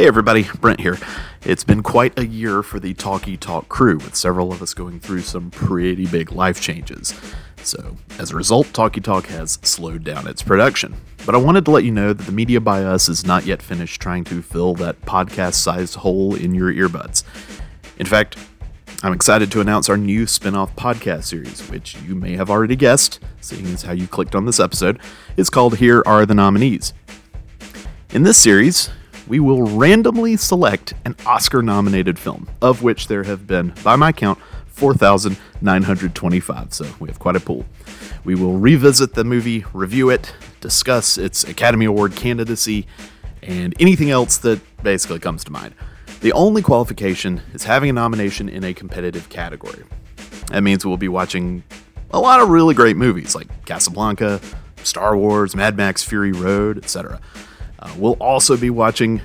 Hey everybody, Brent here. It's been quite a year for the Talkie Talk crew, with several of us going through some pretty big life changes. So, as a result, Talkie Talk has slowed down its production. But I wanted to let you know that the media by us is not yet finished trying to fill that podcast sized hole in your earbuds. In fact, I'm excited to announce our new spin off podcast series, which you may have already guessed, seeing as how you clicked on this episode. It's called Here Are the Nominees. In this series, we will randomly select an Oscar nominated film, of which there have been, by my count, 4,925. So we have quite a pool. We will revisit the movie, review it, discuss its Academy Award candidacy, and anything else that basically comes to mind. The only qualification is having a nomination in a competitive category. That means we'll be watching a lot of really great movies like Casablanca, Star Wars, Mad Max Fury Road, etc. Uh, we'll also be watching,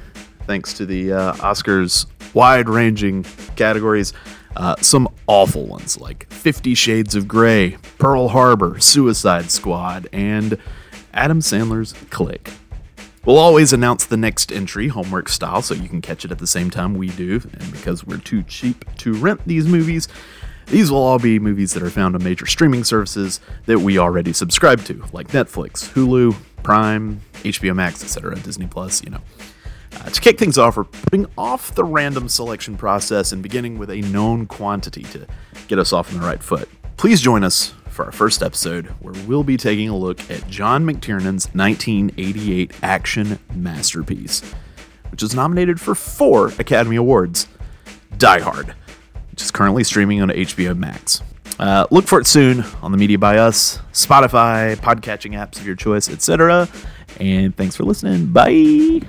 thanks to the uh, Oscars wide ranging categories, uh, some awful ones like Fifty Shades of Grey, Pearl Harbor, Suicide Squad, and Adam Sandler's Click. We'll always announce the next entry, homework style, so you can catch it at the same time we do. And because we're too cheap to rent these movies, these will all be movies that are found on major streaming services that we already subscribe to, like Netflix, Hulu, Prime, HBO Max, etc., Disney Plus, you know. Uh, to kick things off, we're putting off the random selection process and beginning with a known quantity to get us off on the right foot. Please join us for our first episode, where we'll be taking a look at John McTiernan's 1988 action masterpiece, which was nominated for four Academy Awards Die Hard, which is currently streaming on HBO Max. Uh, look for it soon on the Media by Us, Spotify, podcatching apps of your choice, etc. And thanks for listening. Bye.